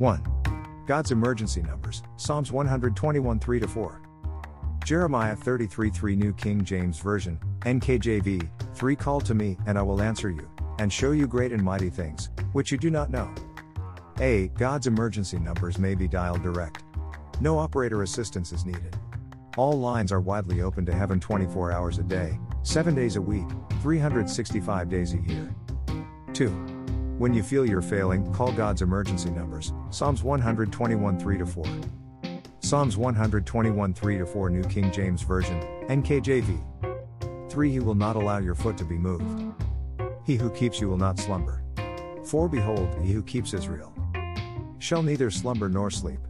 1. God's emergency numbers, Psalms 121 3 4. Jeremiah 33 3 New King James Version, NKJV, 3 Call to me, and I will answer you, and show you great and mighty things, which you do not know. A. God's emergency numbers may be dialed direct. No operator assistance is needed. All lines are widely open to heaven 24 hours a day, 7 days a week, 365 days a year. 2. When you feel you're failing, call God's emergency numbers, Psalms 121 3 4. Psalms 121 3 4 New King James Version, NKJV. 3 He will not allow your foot to be moved. He who keeps you will not slumber. For behold, he who keeps Israel shall neither slumber nor sleep.